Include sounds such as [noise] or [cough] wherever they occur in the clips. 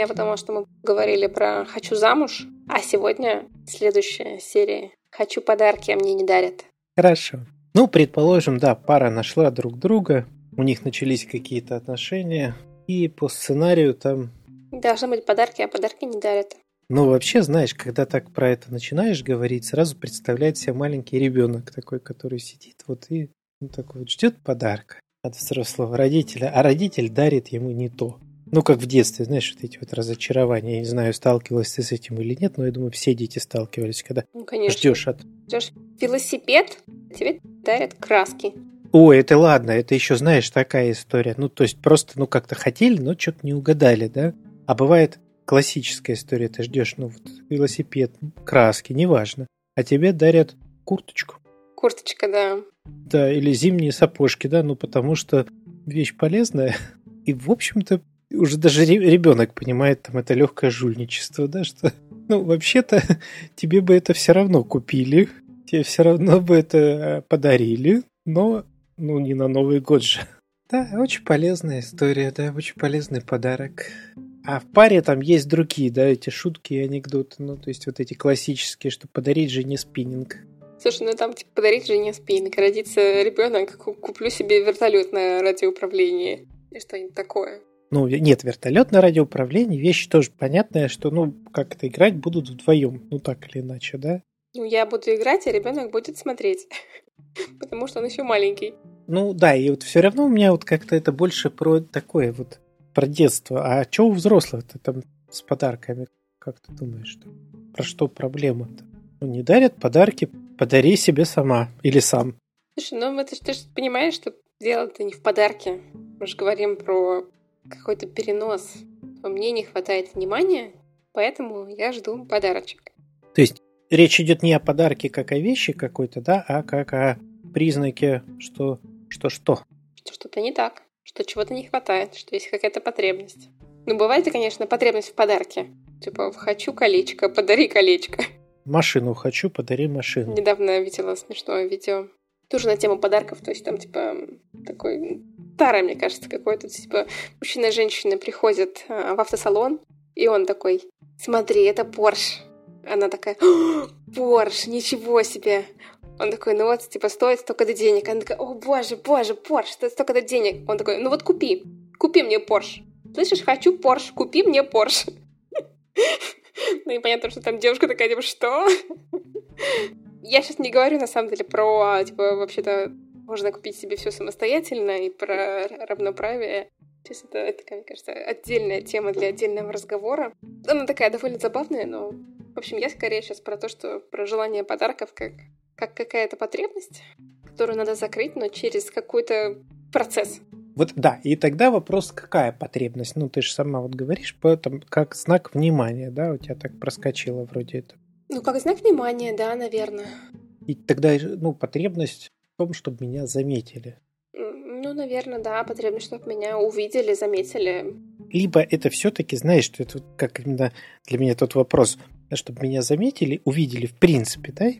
Я потому что мы говорили про «хочу замуж», а сегодня следующая серия «хочу подарки, а мне не дарят». Хорошо. Ну, предположим, да, пара нашла друг друга, у них начались какие-то отношения, и по сценарию там... Должны быть подарки, а подарки не дарят. Ну, вообще, знаешь, когда так про это начинаешь говорить, сразу представляет себя маленький ребенок такой, который сидит вот и ну, такой вот ждет подарка от взрослого родителя, а родитель дарит ему не то. Ну, как в детстве, знаешь, вот эти вот разочарования. Я не знаю, сталкивалась ты с этим или нет, но я думаю, все дети сталкивались, когда ну, конечно. ждешь от... Ждешь велосипед, тебе дарят краски. Ой, это ладно, это еще, знаешь, такая история. Ну, то есть просто, ну, как-то хотели, но что-то не угадали, да? А бывает классическая история, ты ждешь, ну, вот, велосипед, краски, неважно. А тебе дарят курточку. Курточка, да. Да, или зимние сапожки, да, ну, потому что вещь полезная. [laughs] И, в общем-то, уже даже ребенок понимает, там, это легкое жульничество, да, что, [laughs] ну, вообще-то, [laughs] тебе бы это все равно купили, тебе все равно бы это э, подарили, но, ну, не на Новый год же. Да, очень полезная история, да, очень полезный подарок. А в паре там есть другие, да, эти шутки и анекдоты, ну, то есть вот эти классические, что подарить жене спиннинг. Слушай, ну там типа подарить жене спиннинг, родится ребенок, куплю себе вертолет на радиоуправлении и что-нибудь такое. Ну, нет, вертолет на радиоуправлении, вещь тоже понятная, что, ну, как это играть будут вдвоем, ну, так или иначе, да? Ну, я буду играть, а ребенок будет смотреть, [laughs] потому что он еще маленький. Ну, да, и вот все равно у меня вот как-то это больше про такое вот, про детство. А что у взрослых-то там с подарками? Как ты думаешь, про что проблема-то? Ну, не дарят подарки, подари себе сама или сам. Слушай, ну это, ты же понимаешь, что дело-то не в подарке. Мы же говорим про какой-то перенос. Мне не хватает внимания, поэтому я жду подарочек. То есть речь идет не о подарке как о вещи какой-то, да, а как о признаке, что что-что. Что что-то не так, что чего-то не хватает, что есть какая-то потребность. Ну, бывает, конечно, потребность в подарке. Типа, хочу колечко, подари колечко. Машину хочу, подари машину. Недавно видела смешное видео. Тоже на тему подарков, то есть там, типа, такой старое, мне кажется, какое-то, типа, мужчина и женщина приходят а, в автосалон, и он такой, смотри, это Порш. Она такая, Порш, ничего себе. Он такой, ну вот, типа, стоит столько-то денег. Она такая, о, боже, боже, Порш, стоит столько-то денег. Он такой, ну вот купи, купи мне Порш. Слышишь, хочу Порш, купи мне Порш. [laughs] Ну и понятно, что там девушка такая, типа, что? [laughs] Я сейчас не говорю, на самом деле, про, типа, вообще-то можно купить себе все самостоятельно и про равноправие. Есть это, это, мне кажется, отдельная тема для отдельного разговора. Она такая довольно забавная, но, в общем, я скорее сейчас про то, что про желание подарков как, как какая-то потребность, которую надо закрыть, но через какой-то процесс. Вот да, и тогда вопрос, какая потребность? Ну, ты же сама вот говоришь, поэтому как знак внимания, да, у тебя так проскочило вроде это. Ну, как знак внимания, да, наверное. И тогда, ну, потребность в том, чтобы меня заметили. Ну, наверное, да, потребность, чтобы меня увидели, заметили. Либо это все-таки, знаешь, что это как именно для меня тот вопрос, чтобы меня заметили, увидели в принципе, да,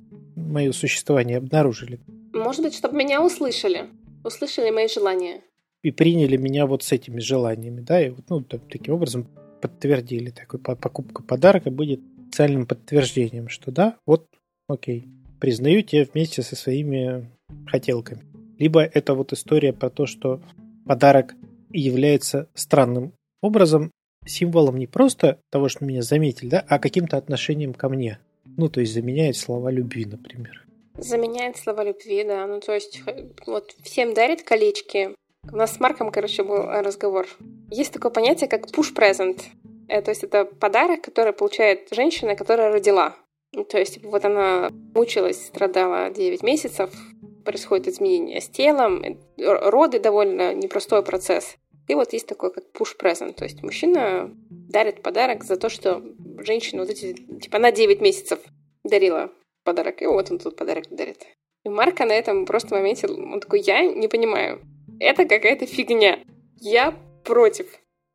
мое существование обнаружили. Может быть, чтобы меня услышали, услышали мои желания. И приняли меня вот с этими желаниями, да, и вот, ну, таким образом подтвердили, такой покупка подарка будет официальным подтверждением, что да, вот, окей, признаю тебя вместе со своими хотелками. Либо это вот история про то, что подарок является странным образом символом не просто того, что меня заметили, да, а каким-то отношением ко мне. Ну, то есть заменяет слова любви, например. Заменяет слова любви, да. Ну, то есть вот всем дарит колечки. У нас с Марком, короче, был разговор. Есть такое понятие, как push present. Э, то есть это подарок, который получает женщина, которая родила. Ну, то есть вот она мучилась, страдала 9 месяцев, происходит изменение с телом, роды довольно непростой процесс. И вот есть такой, как push present, то есть мужчина дарит подарок за то, что женщина вот эти, типа, она 9 месяцев дарила подарок, и вот он тут подарок дарит. И Марка на этом просто моменте, он такой, я не понимаю, это какая-то фигня, я против.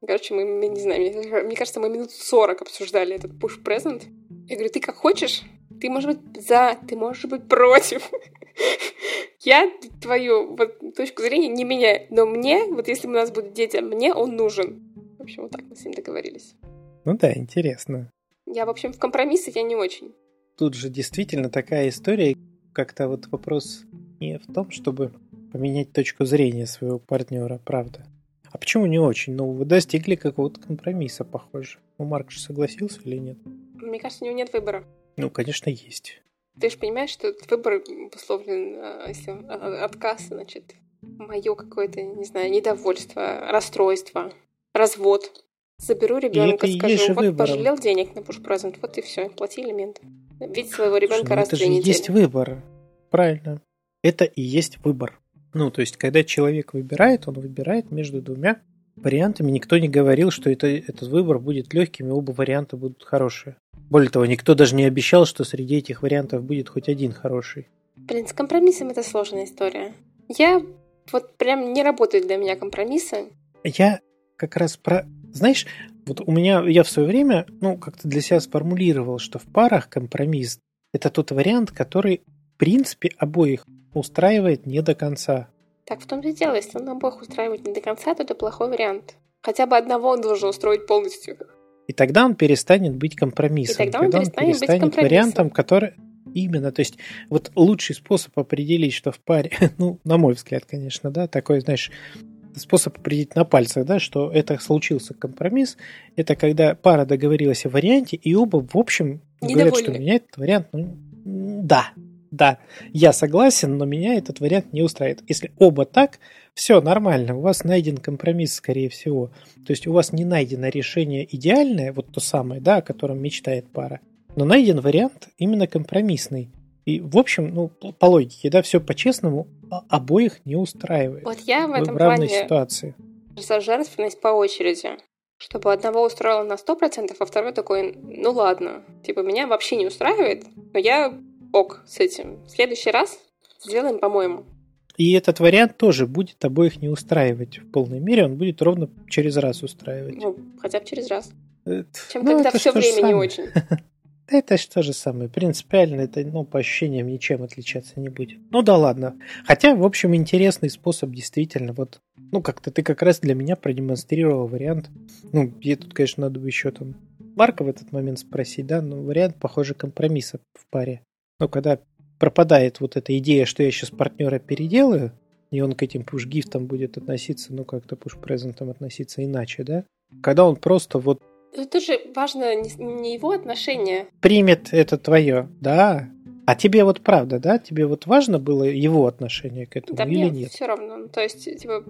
Короче, мы, мы не знаю, мне, мне кажется, мы минут 40 обсуждали этот push present. Я говорю, ты как хочешь, Ты можешь быть за, ты можешь быть против. [laughs] Я твою вот, точку зрения не меняю. Но мне, вот если у нас будут дети, мне он нужен. В общем, вот так мы с ним договорились. Ну да, интересно. Я, в общем, в компромиссы я не очень. Тут же действительно такая история, как-то вот вопрос не в том, чтобы поменять точку зрения своего партнера, правда. А почему не очень? Ну, вы достигли какого-то компромисса, похоже. Ну, Марк же согласился или нет? Мне кажется, у него нет выбора. Ну, конечно, есть. Ты же понимаешь, что этот выбор обусловлен, а, если а, отказ, значит, мое какое-то, не знаю, недовольство, расстройство, развод. Заберу ребенка, скажу, вот выбором. пожалел денег на present, вот и все, плати элементы. Видеть своего ребенка Слушай, ну раз это в две же недели. есть выбор. Правильно. Это и есть выбор. Ну, то есть, когда человек выбирает, он выбирает между двумя вариантами. Никто не говорил, что это, этот выбор будет легким, и оба варианта будут хорошие. Более того, никто даже не обещал, что среди этих вариантов будет хоть один хороший. Блин, с компромиссом это сложная история. Я вот прям не работают для меня компромиссы. Я как раз про... Знаешь, вот у меня, я в свое время, ну, как-то для себя сформулировал, что в парах компромисс – это тот вариант, который, в принципе, обоих устраивает не до конца. Так в том-то и дело, если он обоих устраивает не до конца, то это плохой вариант. Хотя бы одного он должен устроить полностью. И тогда он перестанет быть компромиссом. И тогда он, тогда перестанет, он перестанет быть вариантом, который... Именно, то есть вот лучший способ определить, что в паре, [laughs] ну, на мой взгляд, конечно, да, такой, знаешь, способ определить на пальцах, да, что это случился компромисс, это когда пара договорилась о варианте, и оба, в общем, говорят, что меня этот вариант, ну, да, да, я согласен, но меня этот вариант не устраивает. Если оба так, все нормально, у вас найден компромисс, скорее всего. То есть у вас не найдено решение идеальное, вот то самое, да, о котором мечтает пара, но найден вариант именно компромиссный. И, в общем, ну, по логике, да, все по-честному а обоих не устраивает. Вот я в этом в равной плане ситуации. за жертвенность по очереди. Чтобы одного устроило на 100%, а второй такой, ну ладно, типа меня вообще не устраивает, но я ок с этим. В следующий раз сделаем по-моему. И этот вариант тоже будет обоих не устраивать в полной мере, он будет ровно через раз устраивать. Ну, хотя бы через раз. Это, Чем ну, когда все время не очень. [laughs] Это же то же самое. Принципиально это, ну, по ощущениям ничем отличаться не будет. Ну да ладно. Хотя, в общем, интересный способ действительно. Вот, ну, как-то ты как раз для меня продемонстрировал вариант. Ну, я тут, конечно, надо бы еще там Марка в этот момент спросить, да, но вариант, похоже, компромисса в паре. Ну, когда пропадает вот эта идея, что я сейчас партнера переделаю, и он к этим пуш-гифтам будет относиться, ну, как-то пуш-презентам относиться иначе, да? Когда он просто вот это же важно не его отношение. Примет это твое, да. А тебе вот правда, да? Тебе вот важно было его отношение к этому да или нет? нет? все равно. То есть, типа,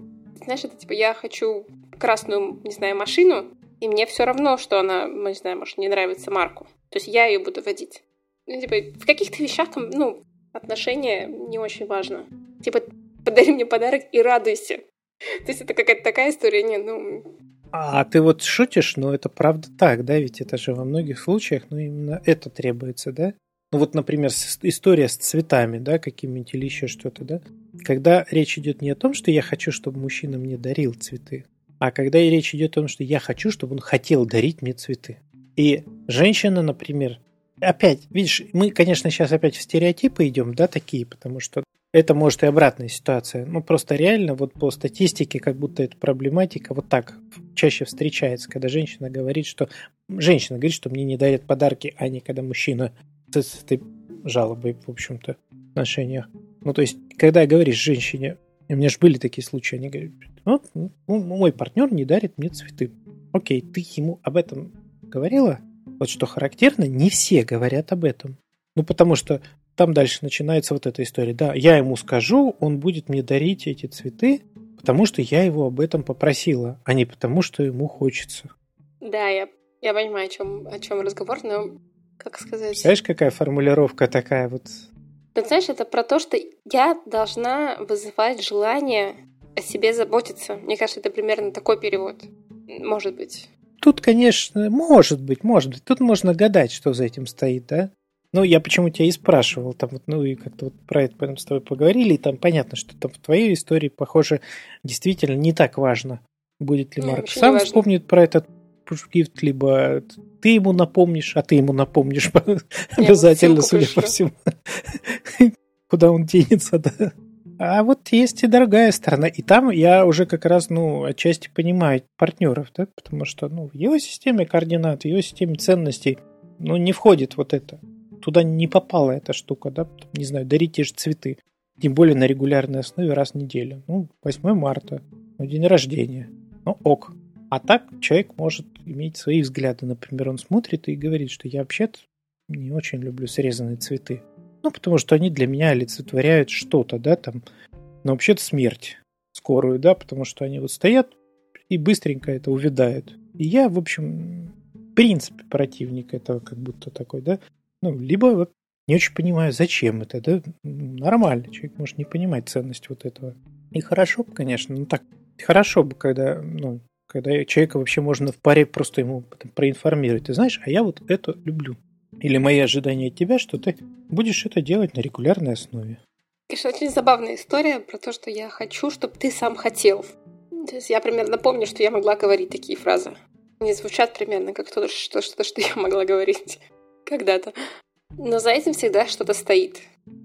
знаешь, это типа я хочу красную, не знаю, машину, и мне все равно, что она, не знаю, может, не нравится Марку. То есть я ее буду водить. Ну, типа, в каких-то вещах, ну, отношения не очень важно. Типа, подари мне подарок и радуйся. [laughs] То есть это какая-то такая история, не, ну, а ты вот шутишь, но это правда так, да? Ведь это же во многих случаях, ну, именно это требуется, да? Ну, вот, например, история с цветами, да, какими-нибудь или еще что-то, да? Когда речь идет не о том, что я хочу, чтобы мужчина мне дарил цветы, а когда речь идет о том, что я хочу, чтобы он хотел дарить мне цветы. И женщина, например, опять, видишь, мы, конечно, сейчас опять в стереотипы идем, да, такие, потому что это может и обратная ситуация. Ну, просто реально вот по статистике как будто эта проблематика вот так чаще встречается, когда женщина говорит, что... Женщина говорит, что мне не дарят подарки, а не когда мужчина с этой жалобой, в общем-то, в отношениях. Ну, то есть, когда говоришь женщине, у меня же были такие случаи, они говорят, ну, мой партнер не дарит мне цветы. Окей, ты ему об этом говорила? Вот что характерно, не все говорят об этом. Ну, потому что там дальше начинается вот эта история. Да, я ему скажу, он будет мне дарить эти цветы, потому что я его об этом попросила, а не потому, что ему хочется. Да, я, я понимаю, о чем, о чем разговор, но как сказать... Знаешь, какая формулировка такая вот? Ну, знаешь, это про то, что я должна вызывать желание о себе заботиться. Мне кажется, это примерно такой перевод. Может быть. Тут, конечно, может быть, может быть. Тут можно гадать, что за этим стоит, да? Ну, я почему тебя и спрашивал, там вот, ну, и как-то вот про это потом с тобой поговорили, и там понятно, что там в твоей истории, похоже, действительно не так важно, будет ли Марк сам вспомнит про этот пуш-гифт, либо ты ему напомнишь, а ты ему напомнишь [laughs] обязательно, судя по всему. [laughs] Куда он денется, да. А вот есть и дорогая сторона. И там я уже как раз, ну, отчасти понимаю партнеров, да, потому что, ну, в его системе координат, в его системе ценностей, ну, не входит вот это. Туда не попала эта штука, да, не знаю, дарить те же цветы. Тем более на регулярной основе раз в неделю. Ну, 8 марта, ну, день рождения. Ну, ок. А так человек может иметь свои взгляды. Например, он смотрит и говорит, что я вообще-то не очень люблю срезанные цветы. Ну, потому что они для меня олицетворяют что-то, да, там, но вообще-то смерть скорую, да, потому что они вот стоят и быстренько это увядают. И я, в общем, принципе, противник этого как будто такой, да. Ну, либо вот не очень понимаю, зачем это, да. Нормально, человек может не понимать ценность вот этого. И хорошо бы, конечно, ну так, хорошо бы, когда, ну, когда человека вообще можно в паре просто ему проинформировать. Ты знаешь, а я вот это люблю. Или мои ожидания от тебя, что ты будешь это делать на регулярной основе. Конечно, очень забавная история про то, что я хочу, чтобы ты сам хотел. То есть я примерно помню, что я могла говорить такие фразы. Они звучат примерно как то, что, что, что я могла говорить когда-то. Но за этим всегда что-то стоит.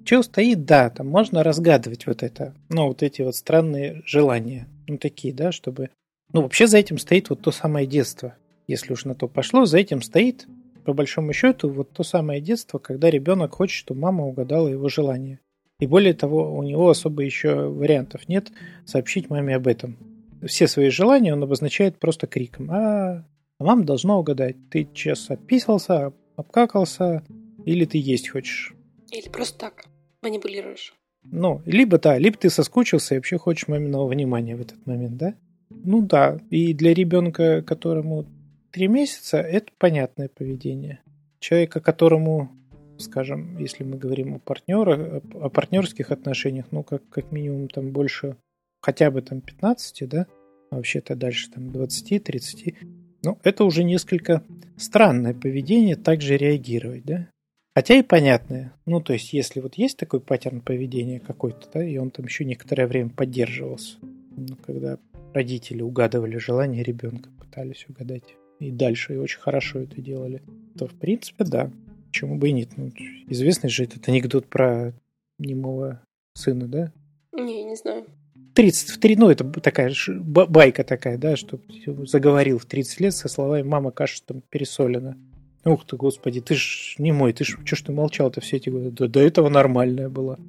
Что стоит, да, там можно разгадывать вот это, ну, вот эти вот странные желания. Ну, такие, да, чтобы... Ну, вообще за этим стоит вот то самое детство. Если уж на то пошло, за этим стоит по большому счету, вот то самое детство, когда ребенок хочет, чтобы мама угадала его желание. И более того, у него особо еще вариантов нет сообщить маме об этом. Все свои желания он обозначает просто криком. А, а мама должна угадать, ты сейчас описался, обкакался, или ты есть хочешь. Или просто так манипулируешь. Ну, либо да, либо ты соскучился и вообще хочешь маминого внимания в этот момент, да? Ну да, и для ребенка, которому Три месяца – это понятное поведение. Человека, которому, скажем, если мы говорим о партнерах, о партнерских отношениях, ну, как, как минимум там больше, хотя бы там 15, да, а вообще-то дальше там 20-30, ну, это уже несколько странное поведение также реагировать, да. Хотя и понятное. Ну, то есть, если вот есть такой паттерн поведения какой-то, да, и он там еще некоторое время поддерживался, ну, когда родители угадывали желание ребенка, пытались угадать и дальше, и очень хорошо это делали, то в принципе да. Почему бы и нет? Ну, известный же этот анекдот про немого сына, да? Не, не знаю. 30 в 3, ну это такая байка такая, да, что заговорил в 30 лет со словами «мама, каша там пересолена». Ух ты, господи, ты ж не мой, ты ж, что ж ты молчал-то все эти годы? Да, до этого нормальная была.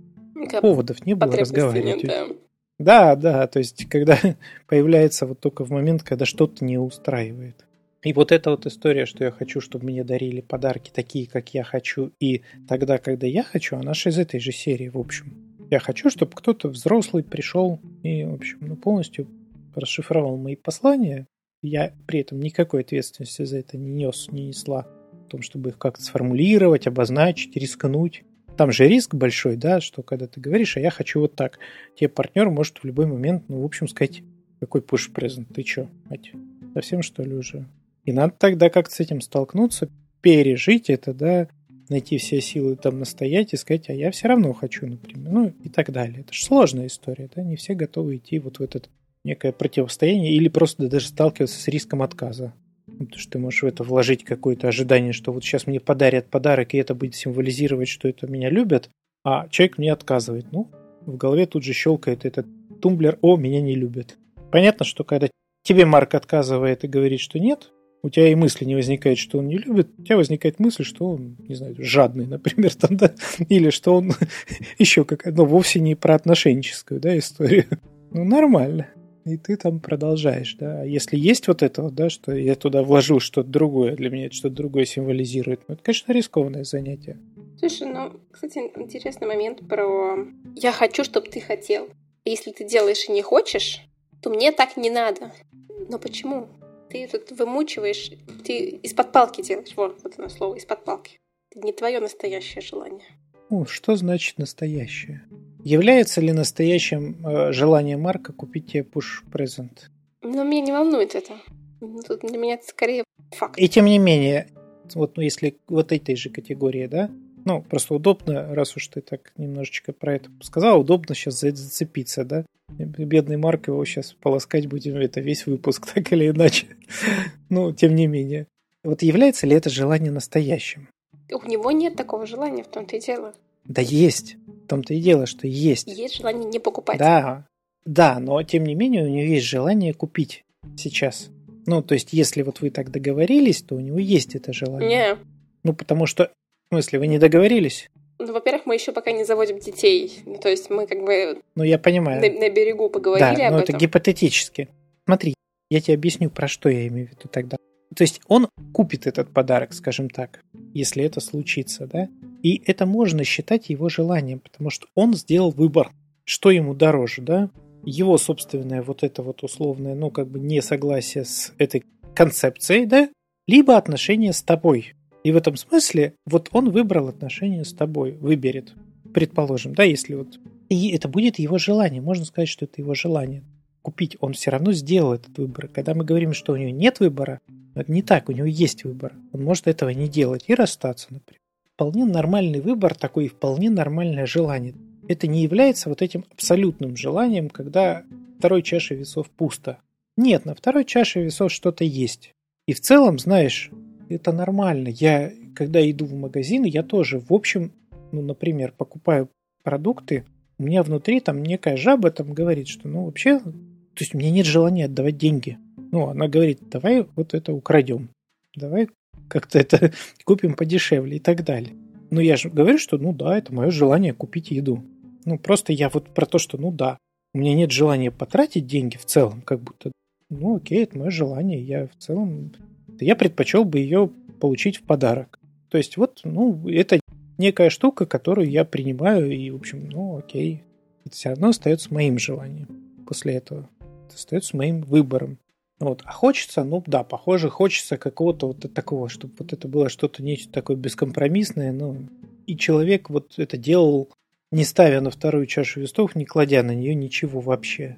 Как Поводов не было разговаривать. Да. да, да, то есть когда [laughs] появляется вот только в момент, когда что-то не устраивает. И вот эта вот история, что я хочу, чтобы мне дарили подарки такие, как я хочу, и тогда, когда я хочу, она же из этой же серии, в общем. Я хочу, чтобы кто-то взрослый пришел и, в общем, ну, полностью расшифровал мои послания. Я при этом никакой ответственности за это не нес, не несла. В том, чтобы их как-то сформулировать, обозначить, рискнуть. Там же риск большой, да, что когда ты говоришь, а я хочу вот так, тебе партнер может в любой момент, ну, в общем, сказать, какой push презент, ты чё, мать, совсем что ли уже и надо тогда как-то с этим столкнуться, пережить это, да, найти все силы там настоять и сказать, а я все равно хочу, например, ну и так далее. Это же сложная история, да, не все готовы идти вот в это некое противостояние или просто даже сталкиваться с риском отказа. Ну, потому что ты можешь в это вложить какое-то ожидание, что вот сейчас мне подарят подарок, и это будет символизировать, что это меня любят, а человек мне отказывает. Ну, в голове тут же щелкает этот тумблер «О, меня не любят». Понятно, что когда тебе Марк отказывает и говорит, что нет, у тебя и мысли не возникает, что он не любит, у тебя возникает мысль, что он, не знаю, жадный, например, там, да, или что он [laughs] еще какая но вовсе не про отношенческую, да, историю. Ну, нормально. И ты там продолжаешь, да. А если есть вот это да, что я туда вложил что-то другое, для меня это что-то другое символизирует, ну, это, конечно, рискованное занятие. Слушай, ну, кстати, интересный момент про «я хочу, чтобы ты хотел». Если ты делаешь и не хочешь, то мне так не надо. Но почему? Ты тут вымучиваешь, ты из-под палки делаешь. Вот, вот оно слово, из-под палки. Это не твое настоящее желание. Ну, что значит настоящее? Является ли настоящим э, желание Марка купить тебе пуш-презент? Но меня не волнует это. Тут для меня это скорее факт. И тем не менее, вот ну, если вот этой же категории, да, Ну, просто удобно, раз уж ты так немножечко про это сказал, удобно сейчас зацепиться, да? Бедный Марк его сейчас полоскать будем, это весь выпуск, [laughs] так или иначе. Ну, тем не менее. Вот является ли это желание настоящим? У него нет такого желания, в том-то и дело. Да есть. В том-то и дело, что есть. Есть желание не покупать. Да, да, но тем не менее у него есть желание купить сейчас. Ну, то есть, если вот вы так договорились, то у него есть это желание. Не. Ну, потому что, смысле, вы не договорились? Ну, во-первых, мы еще пока не заводим детей. Ну, то есть мы как бы... Ну, я понимаю. На, на берегу поговорили да, об но этом. это гипотетически. Смотри, я тебе объясню, про что я имею в виду тогда. То есть он купит этот подарок, скажем так, если это случится, да? И это можно считать его желанием, потому что он сделал выбор, что ему дороже, да? Его собственное вот это вот условное, ну, как бы несогласие с этой концепцией, да? Либо отношения с тобой. И в этом смысле вот он выбрал отношения с тобой, выберет, предположим, да, если вот... И это будет его желание, можно сказать, что это его желание купить, он все равно сделал этот выбор. Когда мы говорим, что у него нет выбора, это не так, у него есть выбор. Он может этого не делать и расстаться, например. Вполне нормальный выбор, такой вполне нормальное желание. Это не является вот этим абсолютным желанием, когда второй чашей весов пусто. Нет, на второй чаше весов что-то есть. И в целом, знаешь, это нормально. Я, когда иду в магазин, я тоже, в общем, ну, например, покупаю продукты, у меня внутри там некая жаба там говорит, что, ну, вообще, то есть у меня нет желания отдавать деньги. Ну, она говорит, давай вот это украдем, давай как-то это [laughs] купим подешевле и так далее. Но я же говорю, что, ну да, это мое желание купить еду. Ну, просто я вот про то, что, ну да, у меня нет желания потратить деньги в целом, как будто, ну окей, это мое желание, я в целом, я предпочел бы ее получить в подарок. То есть вот, ну, это некая штука, которую я принимаю, и, в общем, ну окей, это все равно остается моим желанием после этого. Это остается моим выбором. Вот. А хочется, ну да, похоже, хочется какого-то вот такого, чтобы вот это было что-то нечто такое бескомпромиссное, ну, и человек вот это делал, не ставя на вторую чашу весов, не кладя на нее ничего вообще.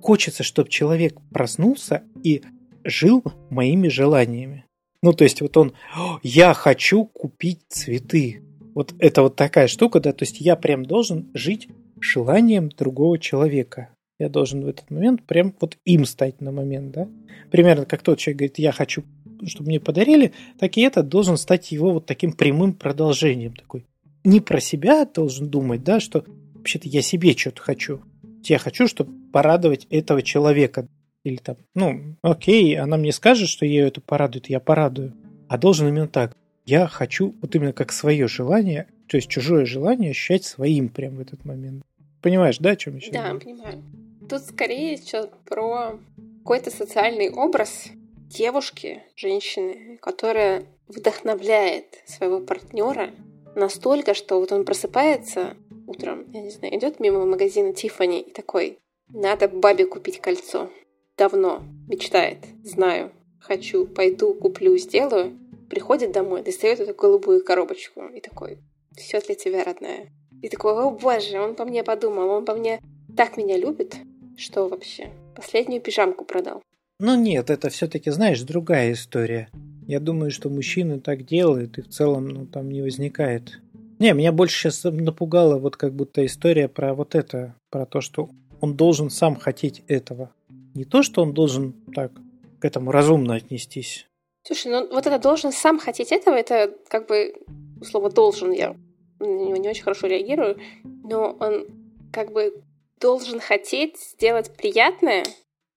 Хочется, чтобы человек проснулся и жил моими желаниями. Ну, то есть вот он, я хочу купить цветы. Вот это вот такая штука, да, то есть я прям должен жить желанием другого человека. Я должен в этот момент прям вот им стать на момент, да. Примерно как тот человек говорит, я хочу, чтобы мне подарили, так и этот должен стать его вот таким прямым продолжением такой. Не про себя должен думать, да, что вообще-то я себе что-то хочу. Я хочу, чтобы порадовать этого человека. Или там, ну, окей, она мне скажет, что ее это порадует, я порадую. А должен именно так. Я хочу вот именно как свое желание, то есть чужое желание ощущать своим прямо в этот момент. Понимаешь, да, о чем я сейчас Да, говорю? понимаю. Тут скорее сейчас про какой-то социальный образ девушки, женщины, которая вдохновляет своего партнера настолько, что вот он просыпается утром, я не знаю, идет мимо магазина Тифани и такой, надо бабе купить кольцо. Давно мечтает, знаю, хочу, пойду, куплю, сделаю. Приходит домой, достает эту голубую коробочку и такой, все для тебя, родная. И такой, о боже, он по мне подумал, он по мне так меня любит, что вообще последнюю пижамку продал. Ну нет, это все-таки, знаешь, другая история. Я думаю, что мужчины так делают, и в целом, ну, там не возникает. Не, меня больше сейчас напугала вот как будто история про вот это, про то, что он должен сам хотеть этого. Не то, что он должен так к этому разумно отнестись. Слушай, ну вот это должен сам хотеть этого, это как бы слово должен, я на него не очень хорошо реагирую, но он как бы должен хотеть сделать приятное,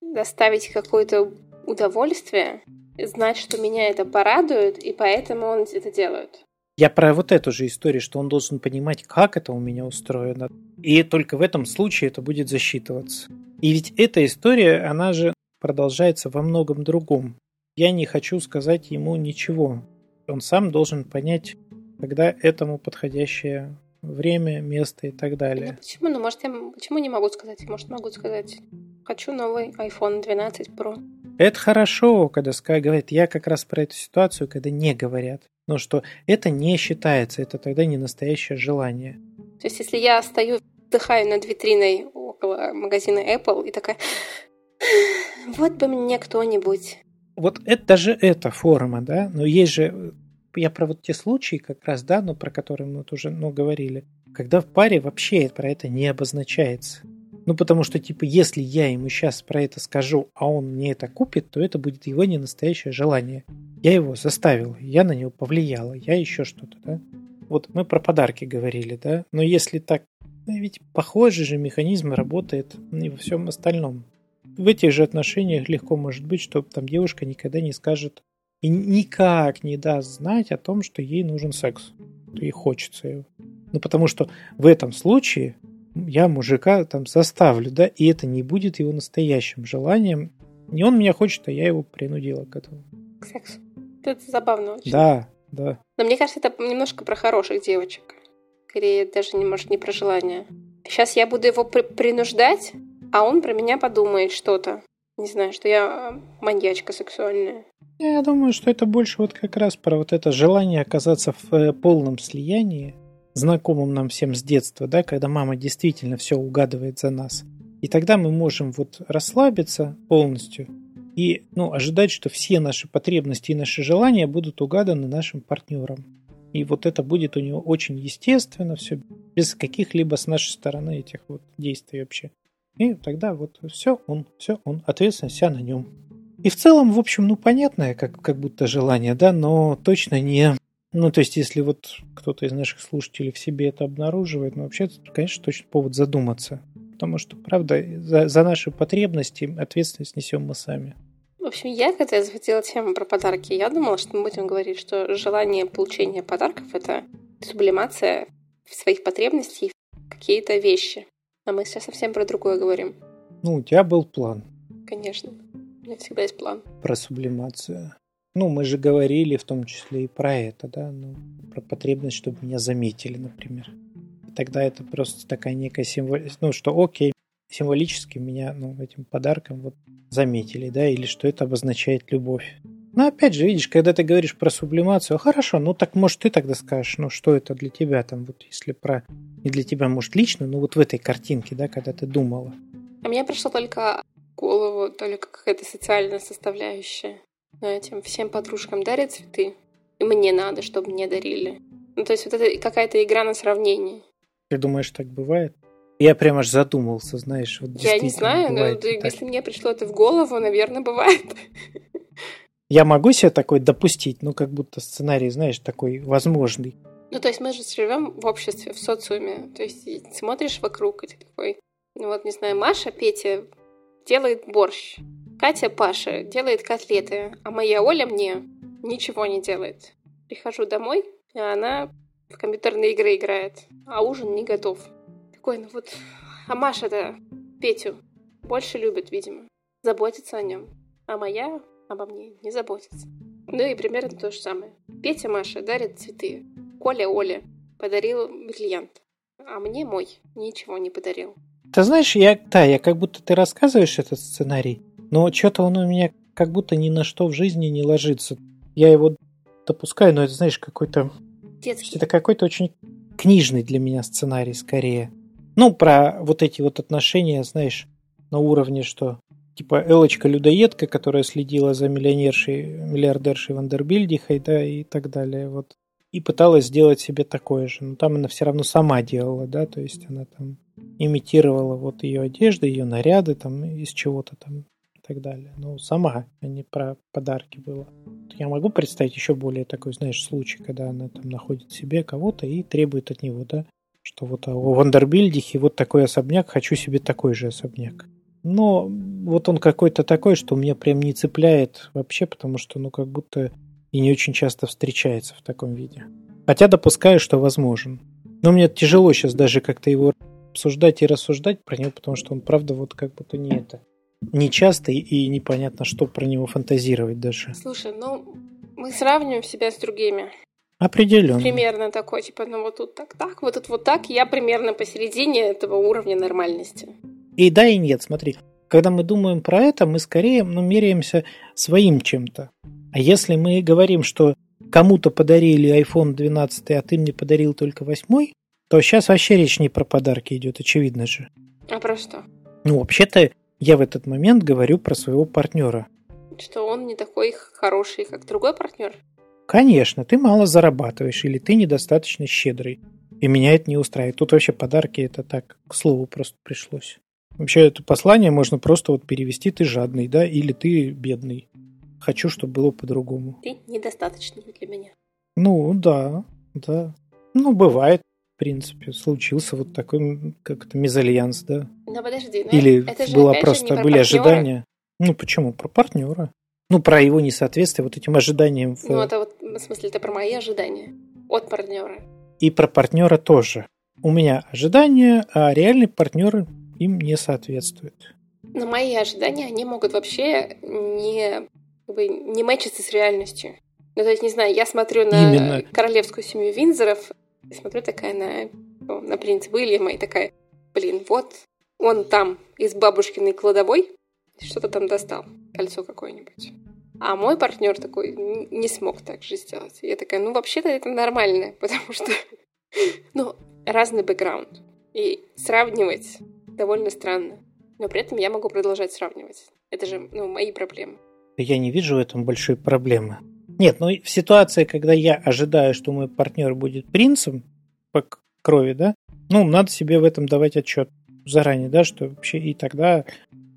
доставить какое-то удовольствие, знать, что меня это порадует, и поэтому он это делает. Я про вот эту же историю, что он должен понимать, как это у меня устроено. И только в этом случае это будет засчитываться. И ведь эта история, она же продолжается во многом другом. Я не хочу сказать ему ничего. Он сам должен понять, когда этому подходящее время, место и так Ну, далее. почему? Ну, может, я почему не могу сказать? Может, могу сказать. Хочу новый iPhone 12 Pro. Это хорошо, когда Sky говорит, я как раз про эту ситуацию, когда не говорят. Но что это не считается, это тогда не настоящее желание. То есть, если я стою, вдыхаю над витриной около магазина Apple и такая, вот бы мне кто-нибудь. Вот это даже эта форма, да, но есть же, я про вот те случаи как раз, да, ну, про которые мы вот уже, ну, говорили, когда в паре вообще про это не обозначается. Ну, потому что, типа, если я ему сейчас про это скажу, а он мне это купит, то это будет его не настоящее желание. Я его заставил, я на него повлияла, я еще что-то, да. Вот мы про подарки говорили, да. Но если так, ну, ведь похожий же механизм работает и во всем остальном. В этих же отношениях легко может быть, что там девушка никогда не скажет и никак не даст знать о том, что ей нужен секс. Ей хочется его. Ну, потому что в этом случае я мужика там заставлю, да, и это не будет его настоящим желанием. Не он меня хочет, а я его принудила к этому. К сексу. Это забавно очень. Да, да. Но мне кажется, это немножко про хороших девочек. Скорее, даже, не, может, не про желание. Сейчас я буду его при- принуждать, а он про меня подумает что-то. Не знаю, что я э, маньячка сексуальная. Я думаю, что это больше вот как раз про вот это желание оказаться в э, полном слиянии знакомым нам всем с детства, да, когда мама действительно все угадывает за нас. И тогда мы можем вот расслабиться полностью и ну, ожидать, что все наши потребности и наши желания будут угаданы нашим партнером. И вот это будет у него очень естественно, все без каких-либо с нашей стороны этих вот действий вообще. И тогда вот все он, все он, ответственность вся на нем. И в целом, в общем, ну понятное, как, как будто желание, да, но точно не ну, то есть, если вот кто-то из наших слушателей в себе это обнаруживает, ну, вообще, конечно, точно повод задуматься. Потому что, правда, за, за наши потребности ответственность несем мы сами. В общем, я, когда я захотела тему про подарки, я думала, что мы будем говорить, что желание получения подарков — это сублимация своих потребностей в какие-то вещи. А мы сейчас совсем про другое говорим. Ну, у тебя был план. Конечно. У меня всегда есть план. Про сублимацию. Ну, мы же говорили в том числе и про это, да, ну, про потребность, чтобы меня заметили, например. И тогда это просто такая некая символика, ну, что окей, символически меня, ну, этим подарком вот заметили, да, или что это обозначает любовь. Но опять же, видишь, когда ты говоришь про сублимацию, хорошо, ну так может ты тогда скажешь, ну что это для тебя там, вот если про не для тебя, может лично, ну вот в этой картинке, да, когда ты думала. А мне пришло только в голову только какая-то социальная составляющая этим всем подружкам дарят цветы, и мне надо, чтобы мне дарили. Ну, то есть вот это какая-то игра на сравнение. Ты думаешь, так бывает? Я прям аж задумался, знаешь. Вот Я не знаю, но так. если мне пришло это в голову, наверное, бывает. Я могу себе такой допустить, ну, как будто сценарий, знаешь, такой возможный. Ну, то есть мы же живем в обществе, в социуме. То есть смотришь вокруг, и ты такой, ну вот, не знаю, Маша, Петя делает борщ. Катя Паша делает котлеты, а моя Оля мне ничего не делает. Прихожу домой, а она в компьютерные игры играет, а ужин не готов. Такой, ну вот, а Маша-то Петю больше любит, видимо, заботится о нем, а моя обо мне не заботится. Ну и примерно то же самое. Петя Маша дарит цветы, Коля Оля подарил бриллиант, а мне мой ничего не подарил. Ты знаешь, я, да, я как будто ты рассказываешь этот сценарий, но что-то он у меня как будто ни на что в жизни не ложится. Я его допускаю, но это, знаешь, какой-то... Детский. Это какой-то очень книжный для меня сценарий скорее. Ну, про вот эти вот отношения, знаешь, на уровне, что типа Элочка-людоедка, которая следила за миллионершей, миллиардершей Вандербильдихой, да, и так далее, вот. И пыталась сделать себе такое же. Но там она все равно сама делала, да, то есть она там имитировала вот ее одежды, ее наряды, там, из чего-то там так далее. Ну, сама, а не про подарки было. Я могу представить еще более такой, знаешь, случай, когда она там находит себе кого-то и требует от него, да, что вот у Вандербильдихи вот такой особняк, хочу себе такой же особняк. Но вот он какой-то такой, что меня прям не цепляет вообще, потому что, ну, как будто и не очень часто встречается в таком виде. Хотя допускаю, что возможен. Но мне тяжело сейчас даже как-то его обсуждать и рассуждать про него, потому что он, правда, вот как будто не это нечастый и непонятно, что про него фантазировать даже. Слушай, ну, мы сравниваем себя с другими. Определенно. Примерно такой, типа, ну вот тут так, так, вот тут вот так. Я примерно посередине этого уровня нормальности. И да, и нет, смотри. Когда мы думаем про это, мы скорее ну, меряемся своим чем-то. А если мы говорим, что кому-то подарили iPhone 12, а ты мне подарил только 8, то сейчас вообще речь не про подарки идет, очевидно же. А про что? Ну, вообще-то я в этот момент говорю про своего партнера. Что он не такой хороший, как другой партнер? Конечно, ты мало зарабатываешь или ты недостаточно щедрый. И меня это не устраивает. Тут вообще подарки это так, к слову, просто пришлось. Вообще это послание можно просто вот перевести «ты жадный», да, или «ты бедный». Хочу, чтобы было по-другому. Ты недостаточно для меня. Ну, да, да. Ну, бывает, в принципе, случился вот такой как-то мезальянс, да. Но подожди, ну Или это же было же просто, про были партнера. ожидания. Ну, почему? Про партнера. Ну, про его несоответствие вот этим ожиданиям. в- Ну, это вот, в смысле, это про мои ожидания от партнера. И про партнера тоже. У меня ожидания, а реальный партнер им не соответствует. Но мои ожидания, они могут вообще не, как бы, не мэчиться с реальностью. Ну, то есть, не знаю, я смотрю на Именно. королевскую семью Винзоров, и смотрю такая на, ну, на принца Уильяма и такая, блин, вот он там из бабушкиной кладовой что-то там достал, кольцо какое-нибудь. А мой партнер такой не смог так же сделать. Я такая, ну, вообще-то это нормально, [laughs] потому что, [laughs] ну, разный бэкграунд. И сравнивать довольно странно. Но при этом я могу продолжать сравнивать. Это же, ну, мои проблемы. Я не вижу в этом большой проблемы. Нет, ну в ситуации, когда я ожидаю, что мой партнер будет принцем по крови, да, ну, надо себе в этом давать отчет заранее, да, что вообще и тогда,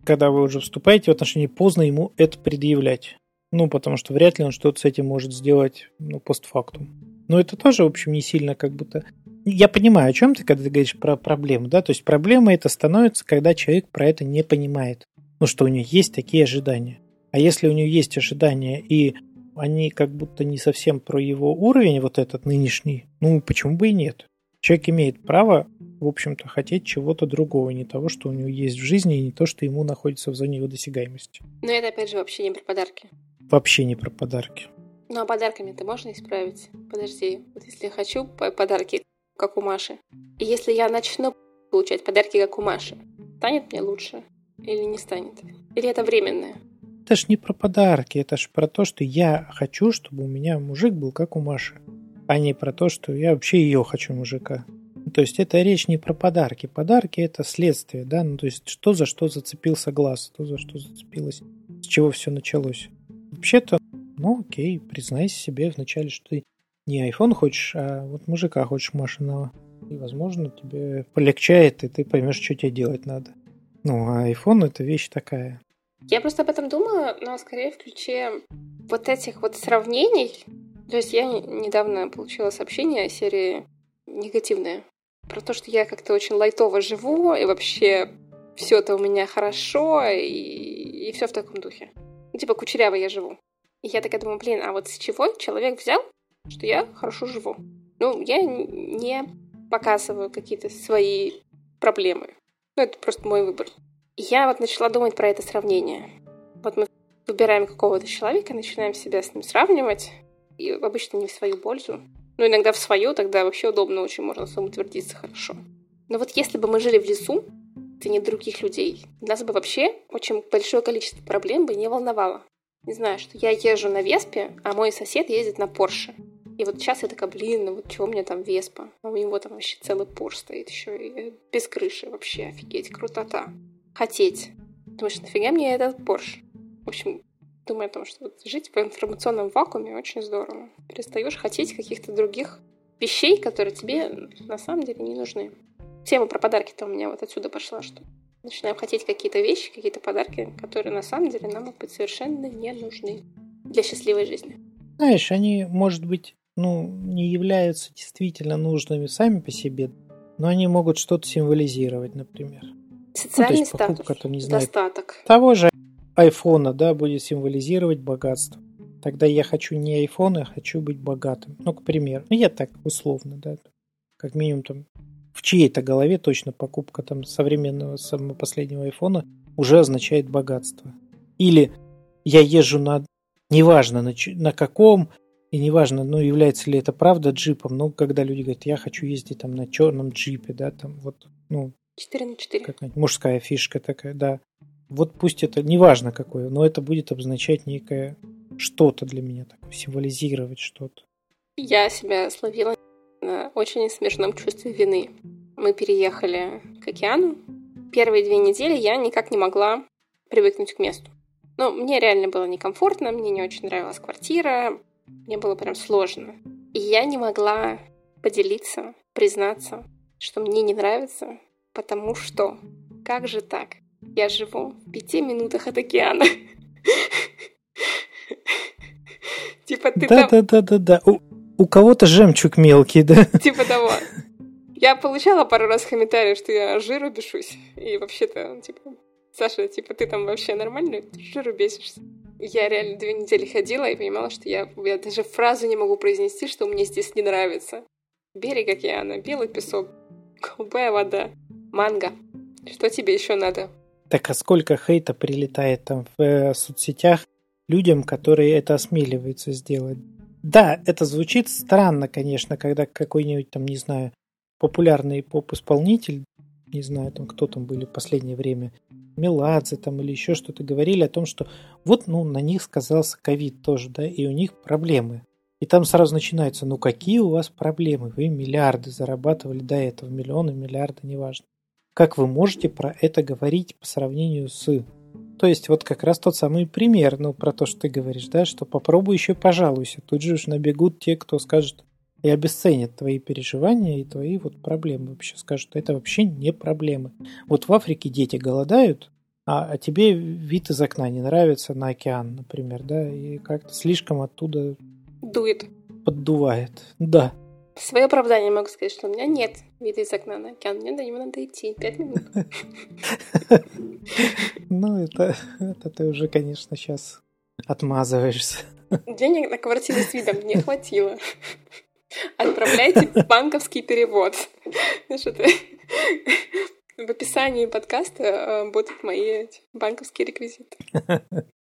когда вы уже вступаете в отношения, поздно ему это предъявлять. Ну, потому что вряд ли он что-то с этим может сделать, ну, постфактум. Но это тоже, в общем, не сильно как будто... Я понимаю, о чем ты, когда ты говоришь про проблему, да, то есть проблема это становится, когда человек про это не понимает. Ну, что у него есть такие ожидания. А если у него есть ожидания, и они как будто не совсем про его уровень, вот этот нынешний, ну, почему бы и нет? Человек имеет право, в общем-то, хотеть чего-то другого, не того, что у него есть в жизни, и не то, что ему находится в зоне его досягаемости. Но это, опять же, вообще не про подарки. Вообще не про подарки. Ну, а подарками-то можно исправить? Подожди, вот если я хочу по- подарки, как у Маши, и если я начну получать подарки, как у Маши, станет мне лучше или не станет? Или это временное? Это ж не про подарки, это ж про то, что я хочу, чтобы у меня мужик был как у Маши, а не про то, что я вообще ее хочу мужика. То есть это речь не про подарки. Подарки это следствие, да, ну то есть что за что зацепился глаз, то за что зацепилось, с чего все началось. Вообще-то, ну окей, признайся себе вначале, что ты не iPhone хочешь, а вот мужика хочешь машинного. И, возможно, тебе полегчает, и ты поймешь, что тебе делать надо. Ну, а iPhone это вещь такая. Я просто об этом думала, но скорее в ключе вот этих вот сравнений. То есть я не- недавно получила сообщение серии негативное про то, что я как-то очень лайтово живу, и вообще все это у меня хорошо, и, и все в таком духе. Типа, кучеряво я живу. И я такая думаю, блин, а вот с чего человек взял, что я хорошо живу? Ну, я не показываю какие-то свои проблемы. Ну, это просто мой выбор. И я вот начала думать про это сравнение. Вот мы выбираем какого-то человека, начинаем себя с ним сравнивать, и обычно не в свою пользу. Ну, иногда в свою, тогда вообще удобно очень, можно самоутвердиться хорошо. Но вот если бы мы жили в лесу, не других людей, нас бы вообще очень большое количество проблем бы не волновало. Не знаю, что я езжу на Веспе, а мой сосед ездит на Порше. И вот сейчас я такая, блин, ну вот чего мне там Веспа? А у него там вообще целый Порш стоит еще и без крыши вообще, офигеть, крутота. Хотеть. Думаешь, нафига мне этот Порш? В общем, думаю о том, что вот жить в информационном вакууме очень здорово. Перестаешь хотеть каких-то других вещей, которые тебе на самом деле не нужны. Тема про подарки-то у меня вот отсюда пошла, что начинаем хотеть какие-то вещи, какие-то подарки, которые на самом деле нам могут быть совершенно не нужны для счастливой жизни. Знаешь, они, может быть, ну, не являются действительно нужными сами по себе, но они могут что-то символизировать, например. Социальный есть покупка, статус, там, не знаю, достаток. Того же айфона, да, будет символизировать богатство. Тогда я хочу не айфон, а хочу быть богатым. Ну, к примеру. Ну, я так условно, да. Как минимум там в чьей-то голове точно покупка там современного, самого последнего айфона уже означает богатство. Или я езжу на, неважно на, на каком, и неважно, ну, является ли это правда джипом, но когда люди говорят, я хочу ездить там на черном джипе, да, там вот, ну, 4 на 4. какая-нибудь мужская фишка такая, да. Вот пусть это, неважно какое, но это будет обозначать некое что-то для меня, так, символизировать что-то. Я себя словила на очень смешном чувстве вины. Мы переехали к океану. Первые две недели я никак не могла привыкнуть к месту. Ну, мне реально было некомфортно, мне не очень нравилась квартира. Мне было прям сложно. И я не могла поделиться, признаться, что мне не нравится, потому что как же так? Я живу в пяти минутах от океана. [laughs] Типа ты да, там... Да, да, да, да. У, кого-то жемчуг мелкий, да? Типа того. Я получала пару раз комментарии, что я жиру бешусь. И вообще-то, типа, Саша, типа, ты там вообще нормальный? Ты жиру бесишься. Я реально две недели ходила и понимала, что я, я даже фразу не могу произнести, что мне здесь не нравится. Берег океана, белый песок, голубая вода, манго. Что тебе еще надо? Так а сколько хейта прилетает там в э, соцсетях людям, которые это осмеливаются сделать? Да, это звучит странно, конечно, когда какой-нибудь там, не знаю, популярный поп-исполнитель, не знаю, там кто там были в последнее время, Меладзе там или еще что-то, говорили о том, что вот, ну, на них сказался ковид тоже, да, и у них проблемы. И там сразу начинается, ну, какие у вас проблемы? Вы миллиарды зарабатывали до этого, миллионы, миллиарды, неважно. Как вы можете про это говорить по сравнению с... То есть вот как раз тот самый пример, ну, про то, что ты говоришь, да, что попробуй еще пожалуйся. Тут же уж набегут те, кто скажет и обесценят твои переживания и твои вот проблемы. Вообще скажут, что это вообще не проблемы. Вот в Африке дети голодают, а, а тебе вид из окна не нравится на океан, например, да, и как-то слишком оттуда... Дует. Поддувает, да. Свое оправдание могу сказать, что у меня нет вида из окна на океан. Мне до него надо идти пять минут. [laughs] Ну, это, это ты уже, конечно, сейчас отмазываешься. Денег на квартиру с видом не хватило. Отправляйте банковский перевод. В описании подкаста э, будут мои банковские реквизиты. [laughs]